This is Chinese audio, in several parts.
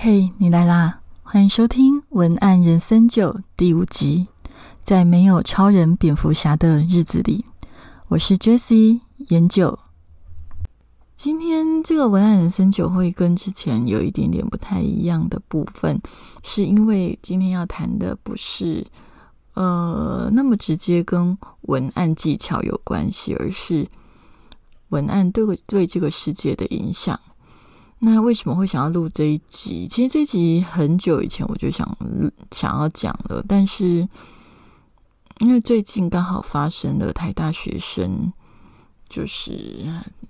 嘿，你来啦！欢迎收听《文案人生九》第五集。在没有超人蝙蝠侠的日子里，我是 Jessie 研九。今天这个文案人生九会跟之前有一点点不太一样的部分，是因为今天要谈的不是呃那么直接跟文案技巧有关系，而是文案对对这个世界的影响。那为什么会想要录这一集？其实这集很久以前我就想想要讲了，但是因为最近刚好发生了台大学生就是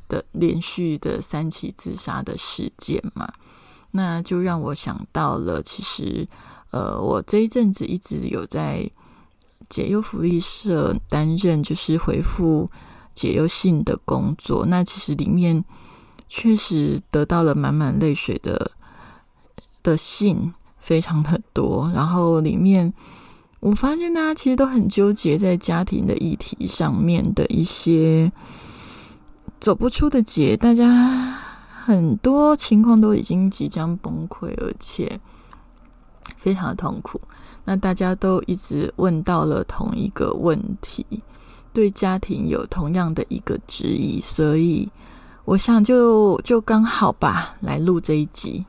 的连续的三起自杀的事件嘛，那就让我想到了，其实呃，我这一阵子一直有在解忧福利社担任就是回复解忧信的工作，那其实里面。确实得到了满满泪水的的信，非常的多。然后里面，我发现大家其实都很纠结在家庭的议题上面的一些走不出的结。大家很多情况都已经即将崩溃，而且非常的痛苦。那大家都一直问到了同一个问题，对家庭有同样的一个质疑，所以。我想就就刚好吧，来录这一集。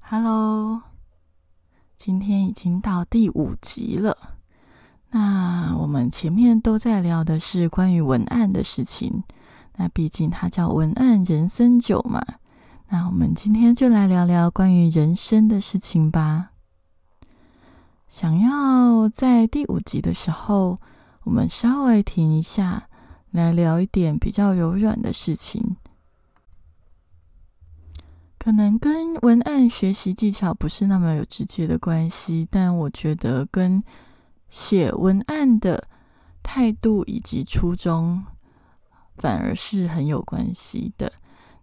Hello，今天已经到第五集了。前面都在聊的是关于文案的事情，那毕竟它叫文案人生酒嘛。那我们今天就来聊聊关于人生的事情吧。想要在第五集的时候，我们稍微停一下，来聊一点比较柔软的事情，可能跟文案学习技巧不是那么有直接的关系，但我觉得跟写文案的态度以及初衷，反而是很有关系的。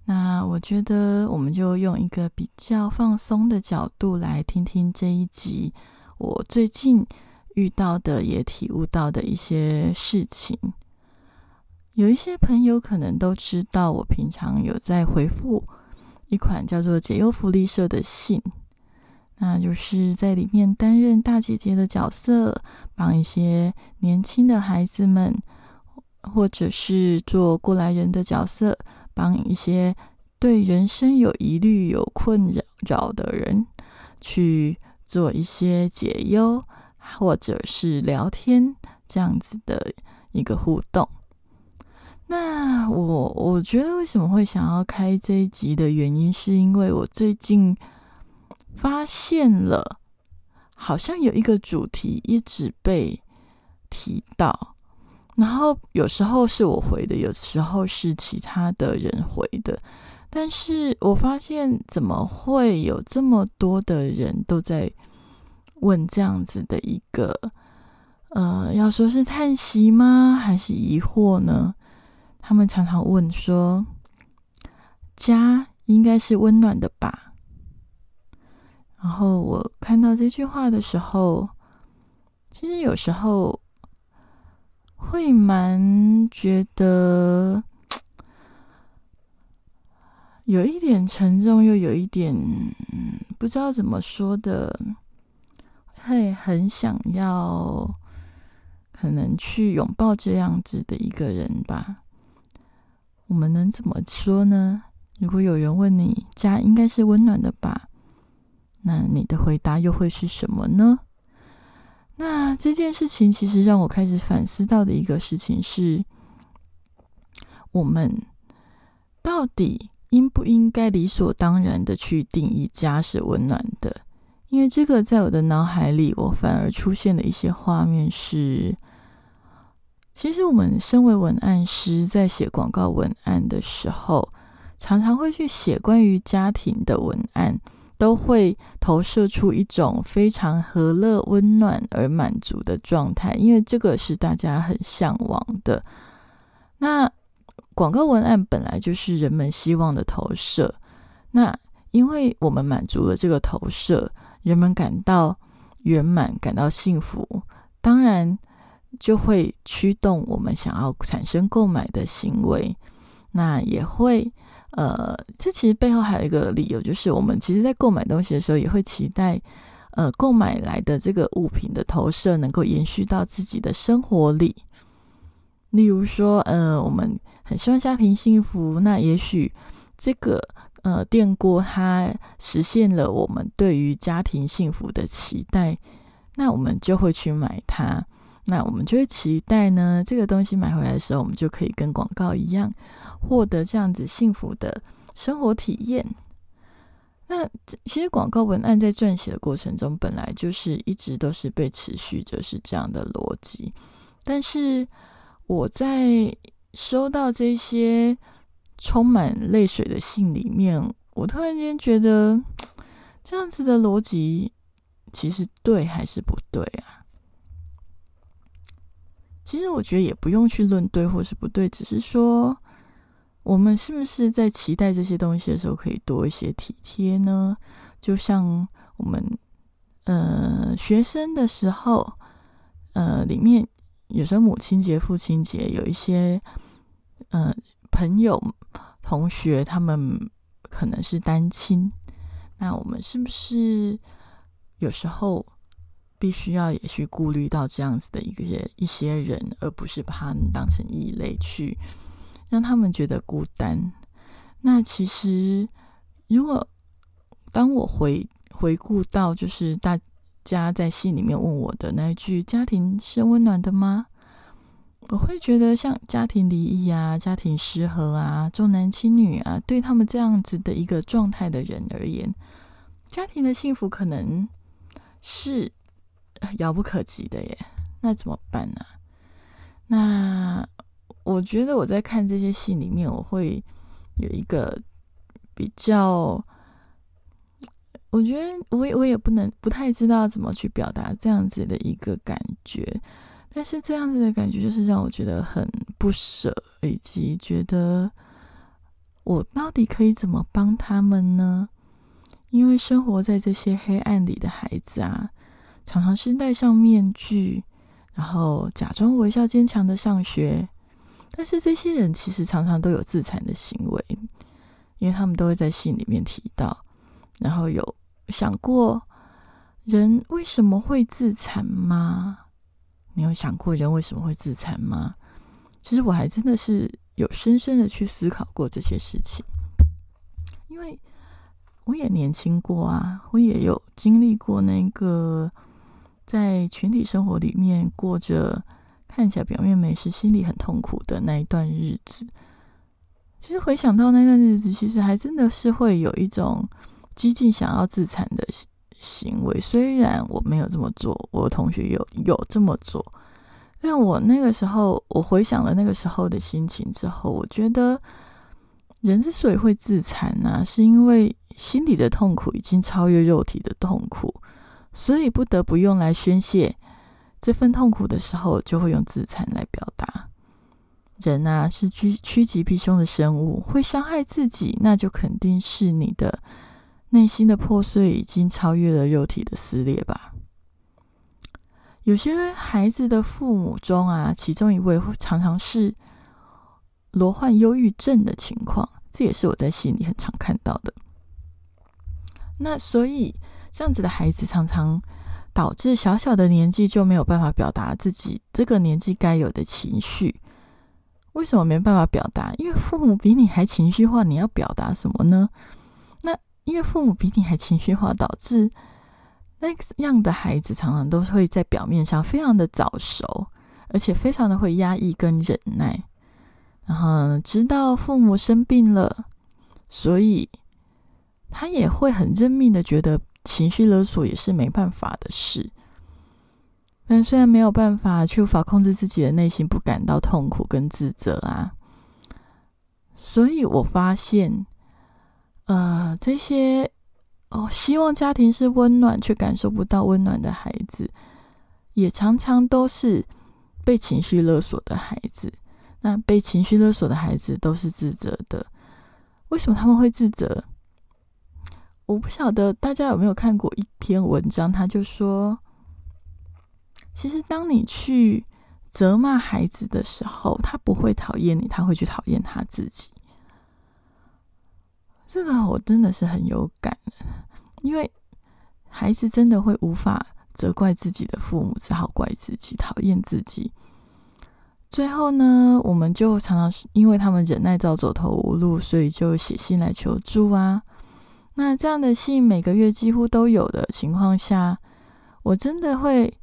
那我觉得，我们就用一个比较放松的角度来听听这一集我最近遇到的也体悟到的一些事情。有一些朋友可能都知道，我平常有在回复一款叫做“解忧福利社”的信。那就是在里面担任大姐姐的角色，帮一些年轻的孩子们，或者是做过来人的角色，帮一些对人生有疑虑、有困扰的人，去做一些解忧，或者是聊天这样子的一个互动。那我我觉得为什么会想要开这一集的原因，是因为我最近。发现了，好像有一个主题一直被提到，然后有时候是我回的，有时候是其他的人回的，但是我发现怎么会有这么多的人都在问这样子的一个，呃，要说是叹息吗，还是疑惑呢？他们常常问说：“家应该是温暖的吧？”然后我看到这句话的时候，其实有时候会蛮觉得有一点沉重，又有一点不知道怎么说的，会很想要可能去拥抱这样子的一个人吧。我们能怎么说呢？如果有人问你，家应该是温暖的吧？那你的回答又会是什么呢？那这件事情其实让我开始反思到的一个事情是：我们到底应不应该理所当然的去定义家是温暖的？因为这个在我的脑海里，我反而出现了一些画面是：其实我们身为文案师，在写广告文案的时候，常常会去写关于家庭的文案。都会投射出一种非常和乐、温暖而满足的状态，因为这个是大家很向往的。那广告文案本来就是人们希望的投射，那因为我们满足了这个投射，人们感到圆满，感到幸福，当然就会驱动我们想要产生购买的行为。那也会，呃，这其实背后还有一个理由，就是我们其实在购买东西的时候，也会期待，呃，购买来的这个物品的投射能够延续到自己的生活里。例如说，呃，我们很希望家庭幸福，那也许这个呃电锅它实现了我们对于家庭幸福的期待，那我们就会去买它。那我们就会期待呢，这个东西买回来的时候，我们就可以跟广告一样，获得这样子幸福的生活体验。那其实广告文案在撰写的过程中，本来就是一直都是被持续着是这样的逻辑，但是。我在收到这些充满泪水的信里面，我突然间觉得这样子的逻辑其实对还是不对啊？其实我觉得也不用去论对或是不对，只是说我们是不是在期待这些东西的时候可以多一些体贴呢？就像我们呃学生的时候，呃里面。有时候母亲节、父亲节，有一些嗯朋友、同学，他们可能是单亲，那我们是不是有时候必须要也去顾虑到这样子的一个一些人，而不是把他们当成异类去让他们觉得孤单？那其实，如果当我回回顾到，就是大。家在信里面问我的那一句“家庭是温暖的吗？”我会觉得，像家庭离异啊、家庭失和啊、重男轻女啊，对他们这样子的一个状态的人而言，家庭的幸福可能是遥不可及的耶。那怎么办呢？那我觉得我在看这些戏里面，我会有一个比较。我觉得我我也不能不太知道怎么去表达这样子的一个感觉，但是这样子的感觉就是让我觉得很不舍，以及觉得我到底可以怎么帮他们呢？因为生活在这些黑暗里的孩子啊，常常是戴上面具，然后假装微笑坚强的上学，但是这些人其实常常都有自残的行为，因为他们都会在信里面提到，然后有。想过人为什么会自残吗？你有想过人为什么会自残吗？其实我还真的是有深深的去思考过这些事情，因为我也年轻过啊，我也有经历过那个在群体生活里面过着看起来表面没事，心里很痛苦的那一段日子。其实回想到那段日子，其实还真的是会有一种。激进想要自残的行为，虽然我没有这么做，我同学有有这么做，但我那个时候，我回想了那个时候的心情之后，我觉得人之所以会自残呢，是因为心里的痛苦已经超越肉体的痛苦，所以不得不用来宣泄这份痛苦的时候，就会用自残来表达。人啊，是趋趋吉避凶的生物，会伤害自己，那就肯定是你的。内心的破碎已经超越了肉体的撕裂吧。有些孩子的父母中啊，其中一位常常是罹患忧郁症的情况，这也是我在心里很常看到的。那所以这样子的孩子常常导致小小的年纪就没有办法表达自己这个年纪该有的情绪。为什么没办法表达？因为父母比你还情绪化，你要表达什么呢？那因为父母比你还情绪化，导致那样的孩子常常都会在表面上非常的早熟，而且非常的会压抑跟忍耐。然后直到父母生病了，所以他也会很认命的觉得情绪勒索也是没办法的事。但虽然没有办法，却无法控制自己的内心，不感到痛苦跟自责啊。所以我发现。呃，这些哦，希望家庭是温暖却感受不到温暖的孩子，也常常都是被情绪勒索的孩子。那被情绪勒索的孩子都是自责的。为什么他们会自责？我不晓得大家有没有看过一篇文章，他就说，其实当你去责骂孩子的时候，他不会讨厌你，他会去讨厌他自己。这个我真的是很有感，因为孩子真的会无法责怪自己的父母，只好怪自己，讨厌自己。最后呢，我们就常常是因为他们忍耐到走投无路，所以就写信来求助啊。那这样的信每个月几乎都有的情况下，我真的会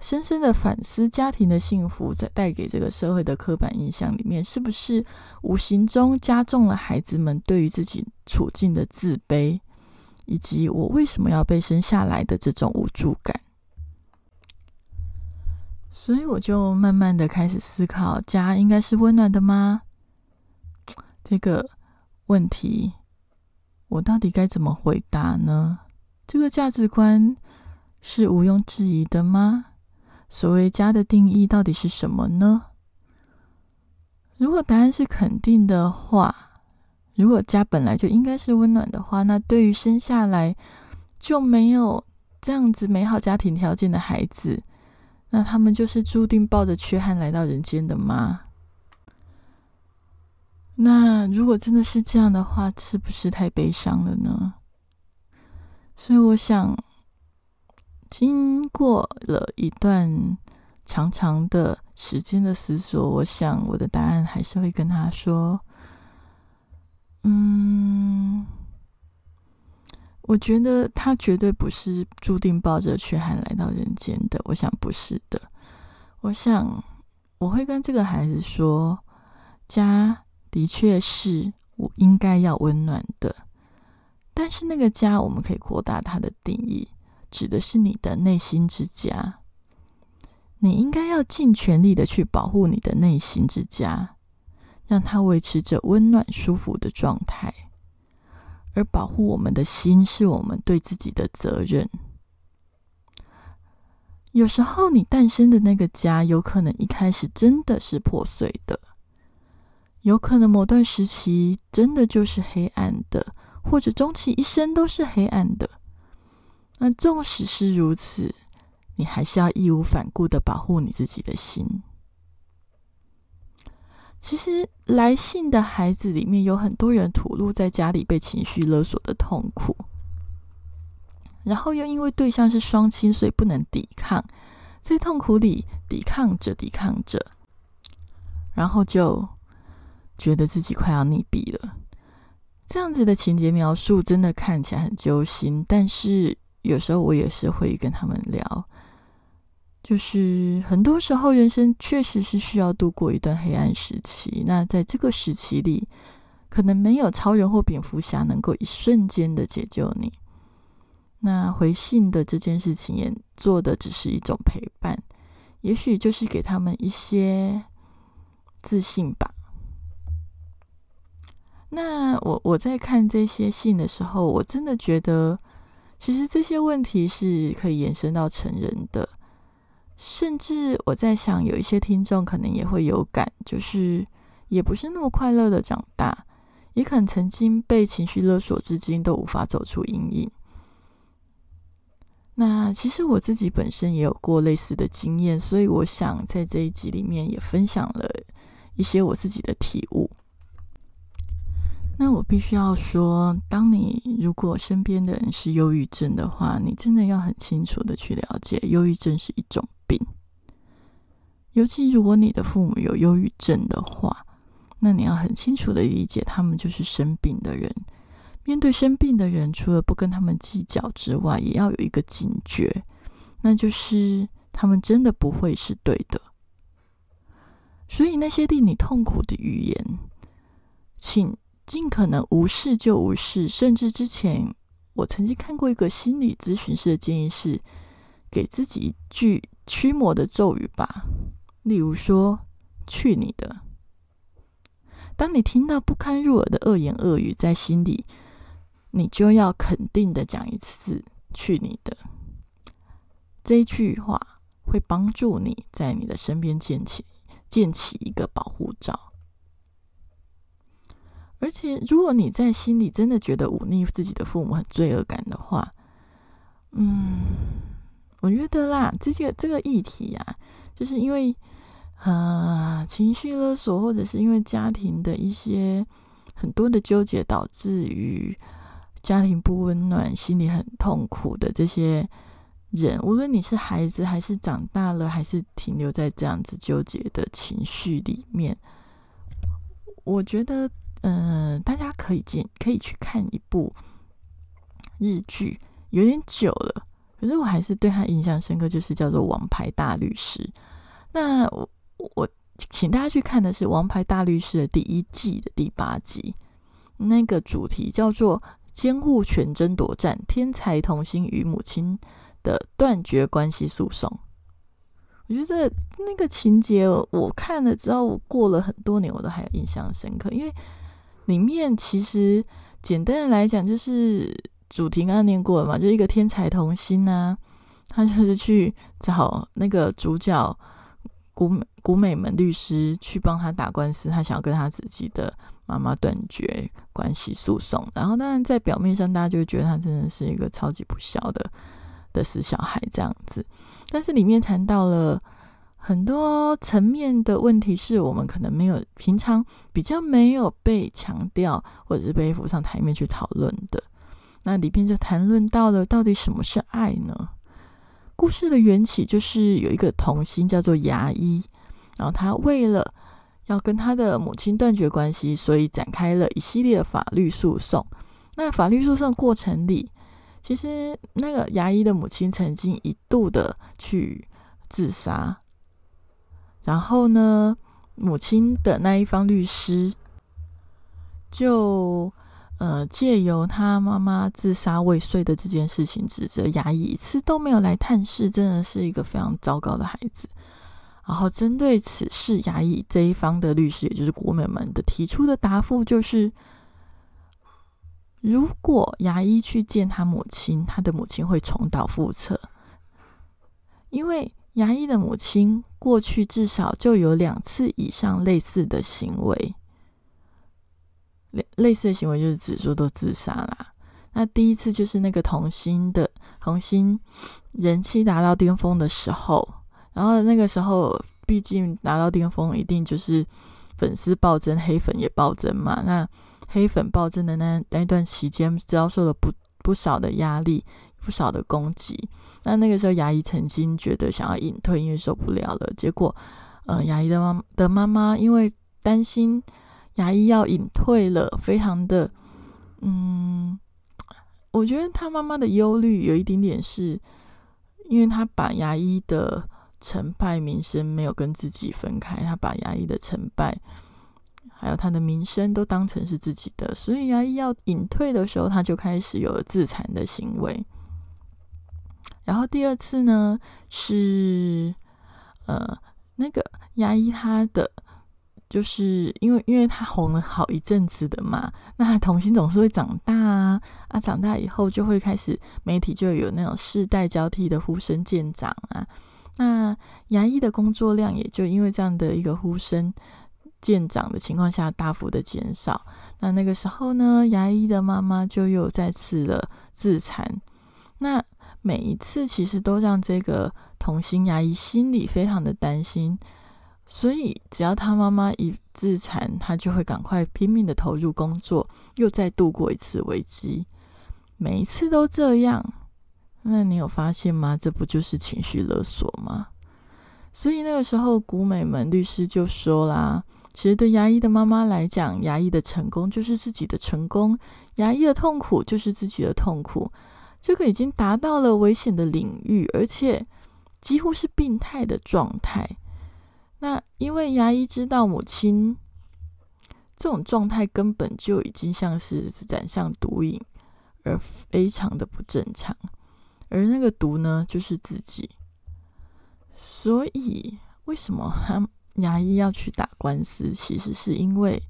深深的反思家庭的幸福在带给这个社会的刻板印象里面，是不是无形中加重了孩子们对于自己处境的自卑，以及我为什么要被生下来的这种无助感。所以我就慢慢的开始思考，家应该是温暖的吗？这个问题，我到底该怎么回答呢？这个价值观是毋庸置疑的吗？所谓家的定义到底是什么呢？如果答案是肯定的话，如果家本来就应该是温暖的话，那对于生下来就没有这样子美好家庭条件的孩子。那他们就是注定抱着缺憾来到人间的吗？那如果真的是这样的话，是不是太悲伤了呢？所以我想，经过了一段长长的时间的思索，我想我的答案还是会跟他说：“嗯。”我觉得他绝对不是注定抱着缺憾来到人间的。我想不是的。我想我会跟这个孩子说：家的确是我应该要温暖的，但是那个家我们可以扩大它的定义，指的是你的内心之家。你应该要尽全力的去保护你的内心之家，让它维持着温暖舒服的状态。而保护我们的心是我们对自己的责任。有时候，你诞生的那个家，有可能一开始真的是破碎的，有可能某段时期真的就是黑暗的，或者终其一生都是黑暗的。那纵使是如此，你还是要义无反顾的保护你自己的心。其实来信的孩子里面有很多人吐露在家里被情绪勒索的痛苦，然后又因为对象是双亲，所以不能抵抗，在痛苦里抵抗着抵抗着，然后就觉得自己快要溺毙了。这样子的情节描述真的看起来很揪心，但是有时候我也是会跟他们聊。就是很多时候，人生确实是需要度过一段黑暗时期。那在这个时期里，可能没有超人或蝙蝠侠能够一瞬间的解救你。那回信的这件事情也做的只是一种陪伴，也许就是给他们一些自信吧。那我我在看这些信的时候，我真的觉得，其实这些问题是可以延伸到成人的。甚至我在想，有一些听众可能也会有感，就是也不是那么快乐的长大，也可能曾经被情绪勒索，至今都无法走出阴影。那其实我自己本身也有过类似的经验，所以我想在这一集里面也分享了一些我自己的体悟。那我必须要说，当你如果身边的人是忧郁症的话，你真的要很清楚的去了解，忧郁症是一种。病，尤其如果你的父母有忧郁症的话，那你要很清楚的理解，他们就是生病的人。面对生病的人，除了不跟他们计较之外，也要有一个警觉，那就是他们真的不会是对的。所以那些令你痛苦的语言，请尽可能无视就无视。甚至之前我曾经看过一个心理咨询师的建议是，给自己一句。驱魔的咒语吧，例如说“去你的”。当你听到不堪入耳的恶言恶语，在心里，你就要肯定的讲一次“去你的”。这一句话会帮助你在你的身边建起建起一个保护罩。而且，如果你在心里真的觉得忤逆自己的父母很罪恶感的话，嗯，我觉得啦，这个这个议题啊，就是因为呃情绪勒索，或者是因为家庭的一些很多的纠结，导致于家庭不温暖、心里很痛苦的这些人，无论你是孩子，还是长大了，还是停留在这样子纠结的情绪里面，我觉得。嗯，大家可以见，可以去看一部日剧，有点久了，可是我还是对他印象深刻，就是叫做《王牌大律师》。那我我请大家去看的是《王牌大律师》的第一季的第八集，那个主题叫做“监护权争夺战：天才童星与母亲的断绝关系诉讼”。我觉得那个情节，我看了之后，我过了很多年，我都还有印象深刻，因为。里面其实简单的来讲，就是主题刚刚念过了嘛，就是一个天才童星啊，他就是去找那个主角古美古美门律师去帮他打官司，他想要跟他自己的妈妈断绝关系诉讼。然后当然在表面上，大家就觉得他真的是一个超级不孝的的死小孩这样子，但是里面谈到了。很多层面的问题是我们可能没有平常比较没有被强调，或者是被扶上台面去讨论的。那里边就谈论到了到底什么是爱呢？故事的缘起就是有一个童星叫做牙医，然后他为了要跟他的母亲断绝关系，所以展开了一系列的法律诉讼。那法律诉讼过程里，其实那个牙医的母亲曾经一度的去自杀。然后呢，母亲的那一方律师就呃借由他妈妈自杀未遂的这件事情，指责牙医一次都没有来探视，真的是一个非常糟糕的孩子。然后针对此事，牙医这一方的律师，也就是国美们的提出的答复就是：如果牙医去见他母亲，他的母亲会重蹈覆辙，因为。牙医的母亲过去至少就有两次以上类似的行为，类类似的行为就是指说都自杀啦。那第一次就是那个童星的童星人气达到巅峰的时候，然后那个时候毕竟达到巅峰，一定就是粉丝暴增，黑粉也暴增嘛。那黑粉暴增的那那段期间，遭受了不不少的压力。不少的攻击，那那个时候牙医曾经觉得想要隐退，因为受不了了。结果，呃，牙医的妈的妈妈因为担心牙医要隐退了，非常的，嗯，我觉得他妈妈的忧虑有一点点是，因为他把牙医的成败名声没有跟自己分开，他把牙医的成败还有他的名声都当成是自己的，所以牙医要隐退的时候，他就开始有了自残的行为。然后第二次呢，是呃那个牙医他的，就是因为因为他红了好一阵子的嘛，那童星总是会长大啊，啊长大以后就会开始媒体就有那种世代交替的呼声渐长啊，那牙医的工作量也就因为这样的一个呼声渐长的情况下大幅的减少，那那个时候呢，牙医的妈妈就又再次的自残，那。每一次其实都让这个童心牙医心里非常的担心，所以只要他妈妈一自残，他就会赶快拼命的投入工作，又再度过一次危机。每一次都这样，那你有发现吗？这不就是情绪勒索吗？所以那个时候，古美门律师就说啦，其实对牙医的妈妈来讲，牙医的成功就是自己的成功，牙医的痛苦就是自己的痛苦。这个已经达到了危险的领域，而且几乎是病态的状态。那因为牙医知道母亲这种状态根本就已经像是染上毒瘾，而非常的不正常。而那个毒呢，就是自己。所以为什么他牙医要去打官司？其实是因为。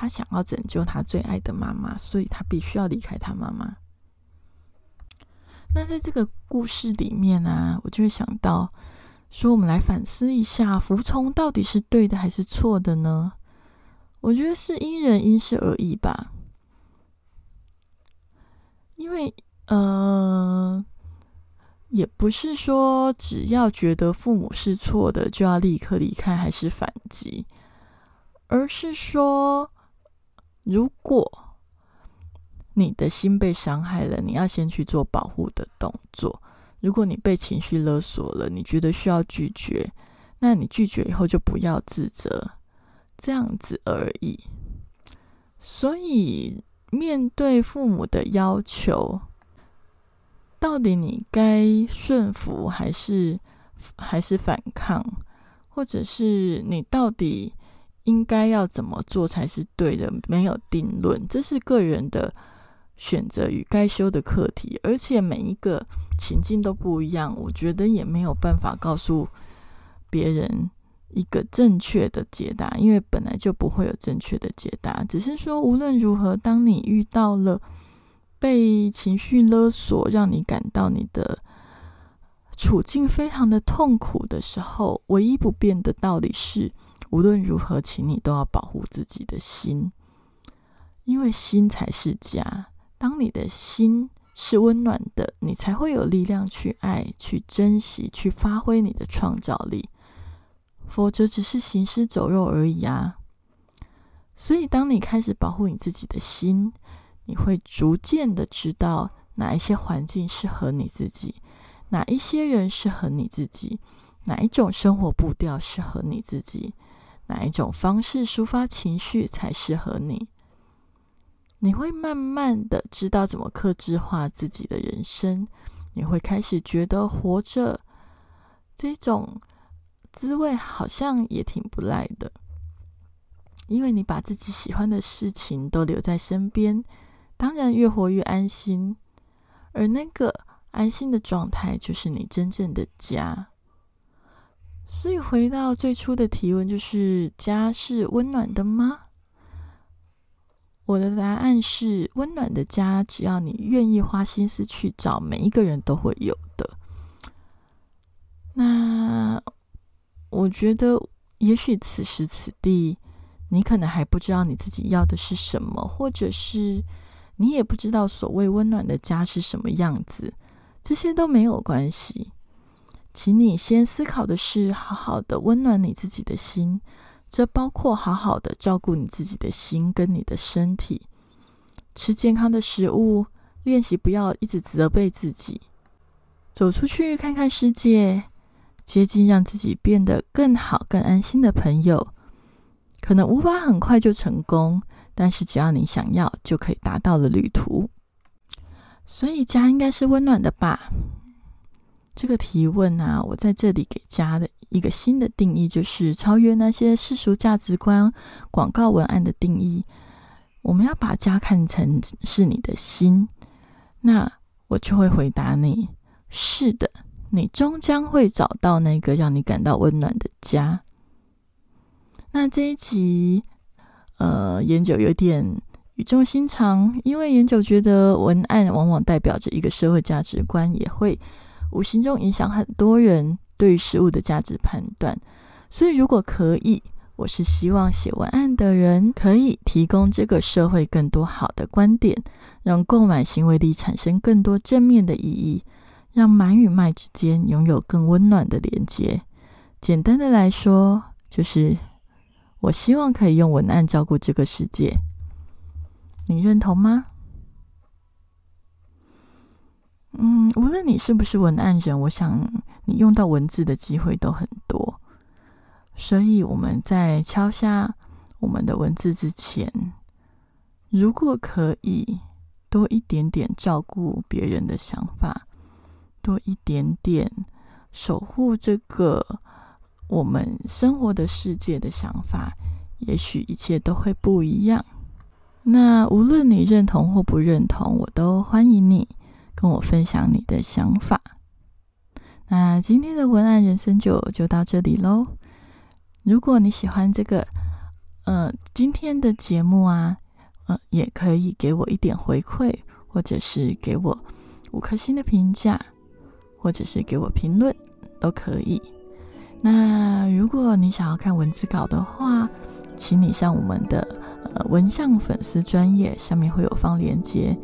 他想要拯救他最爱的妈妈，所以他必须要离开他妈妈。那在这个故事里面呢，我就会想到，说我们来反思一下，服从到底是对的还是错的呢？我觉得是因人因事而异吧。因为呃，也不是说只要觉得父母是错的就要立刻离开还是反击，而是说，如果你的心被伤害了，你要先去做保护的动作。如果你被情绪勒索了，你觉得需要拒绝，那你拒绝以后就不要自责，这样子而已。所以，面对父母的要求，到底你该顺服还是还是反抗，或者是你到底应该要怎么做才是对的？没有定论，这是个人的。选择与该修的课题，而且每一个情境都不一样，我觉得也没有办法告诉别人一个正确的解答，因为本来就不会有正确的解答。只是说，无论如何，当你遇到了被情绪勒索，让你感到你的处境非常的痛苦的时候，唯一不变的道理是，无论如何，请你都要保护自己的心，因为心才是家。当你的心是温暖的，你才会有力量去爱、去珍惜、去发挥你的创造力。否则，只是行尸走肉而已啊！所以，当你开始保护你自己的心，你会逐渐的知道哪一些环境适合你自己，哪一些人适合你自己，哪一种生活步调适合你自己，哪一种方式抒发情绪才适合你。你会慢慢的知道怎么克制化自己的人生，你会开始觉得活着这种滋味好像也挺不赖的，因为你把自己喜欢的事情都留在身边，当然越活越安心，而那个安心的状态就是你真正的家。所以回到最初的提问，就是家是温暖的吗？我的答案是：温暖的家，只要你愿意花心思去找，每一个人都会有的。那我觉得，也许此时此地，你可能还不知道你自己要的是什么，或者是你也不知道所谓温暖的家是什么样子，这些都没有关系。请你先思考的是，好好的温暖你自己的心。这包括好好的照顾你自己的心跟你的身体，吃健康的食物，练习不要一直责备自己，走出去看看世界，接近让自己变得更好、更安心的朋友。可能无法很快就成功，但是只要你想要，就可以达到了旅途。所以家应该是温暖的吧？这个提问啊，我在这里给家的。一个新的定义就是超越那些世俗价值观、广告文案的定义。我们要把家看成是你的心，那我就会回答你：是的，你终将会找到那个让你感到温暖的家。那这一集，呃，研究有点语重心长，因为研究觉得文案往往代表着一个社会价值观，也会无形中影响很多人。对于食物的价值判断，所以如果可以，我是希望写文案的人可以提供这个社会更多好的观点，让购买行为里产生更多正面的意义，让买与卖之间拥有更温暖的连接。简单的来说，就是我希望可以用文案照顾这个世界。你认同吗？嗯，无论你是不是文案人，我想你用到文字的机会都很多。所以我们在敲下我们的文字之前，如果可以多一点点照顾别人的想法，多一点点守护这个我们生活的世界的想法，也许一切都会不一样。那无论你认同或不认同，我都欢迎你。跟我分享你的想法。那今天的文案人生就就到这里喽。如果你喜欢这个，呃，今天的节目啊，呃，也可以给我一点回馈，或者是给我五颗星的评价，或者是给我评论，都可以。那如果你想要看文字稿的话，请你上我们的呃文相粉丝专业，上面会有放链接。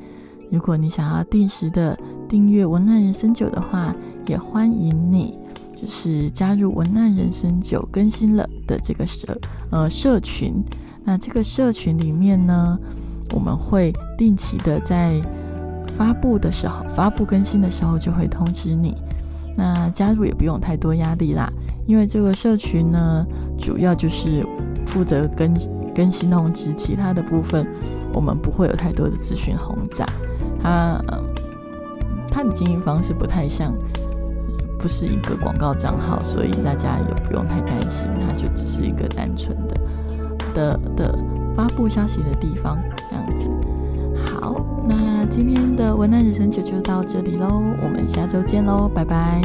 如果你想要定时的订阅文案人生九的话，也欢迎你就是加入文案人生九更新了的这个社呃社群。那这个社群里面呢，我们会定期的在发布的时候、发布更新的时候就会通知你。那加入也不用太多压力啦，因为这个社群呢，主要就是负责更更新通知，其他的部分我们不会有太多的资讯轰炸。它它的经营方式不太像，不是一个广告账号，所以大家也不用太担心，他就只是一个单纯的的的发布消息的地方这样子。好，那今天的文案人生就就到这里喽，我们下周见喽，拜拜。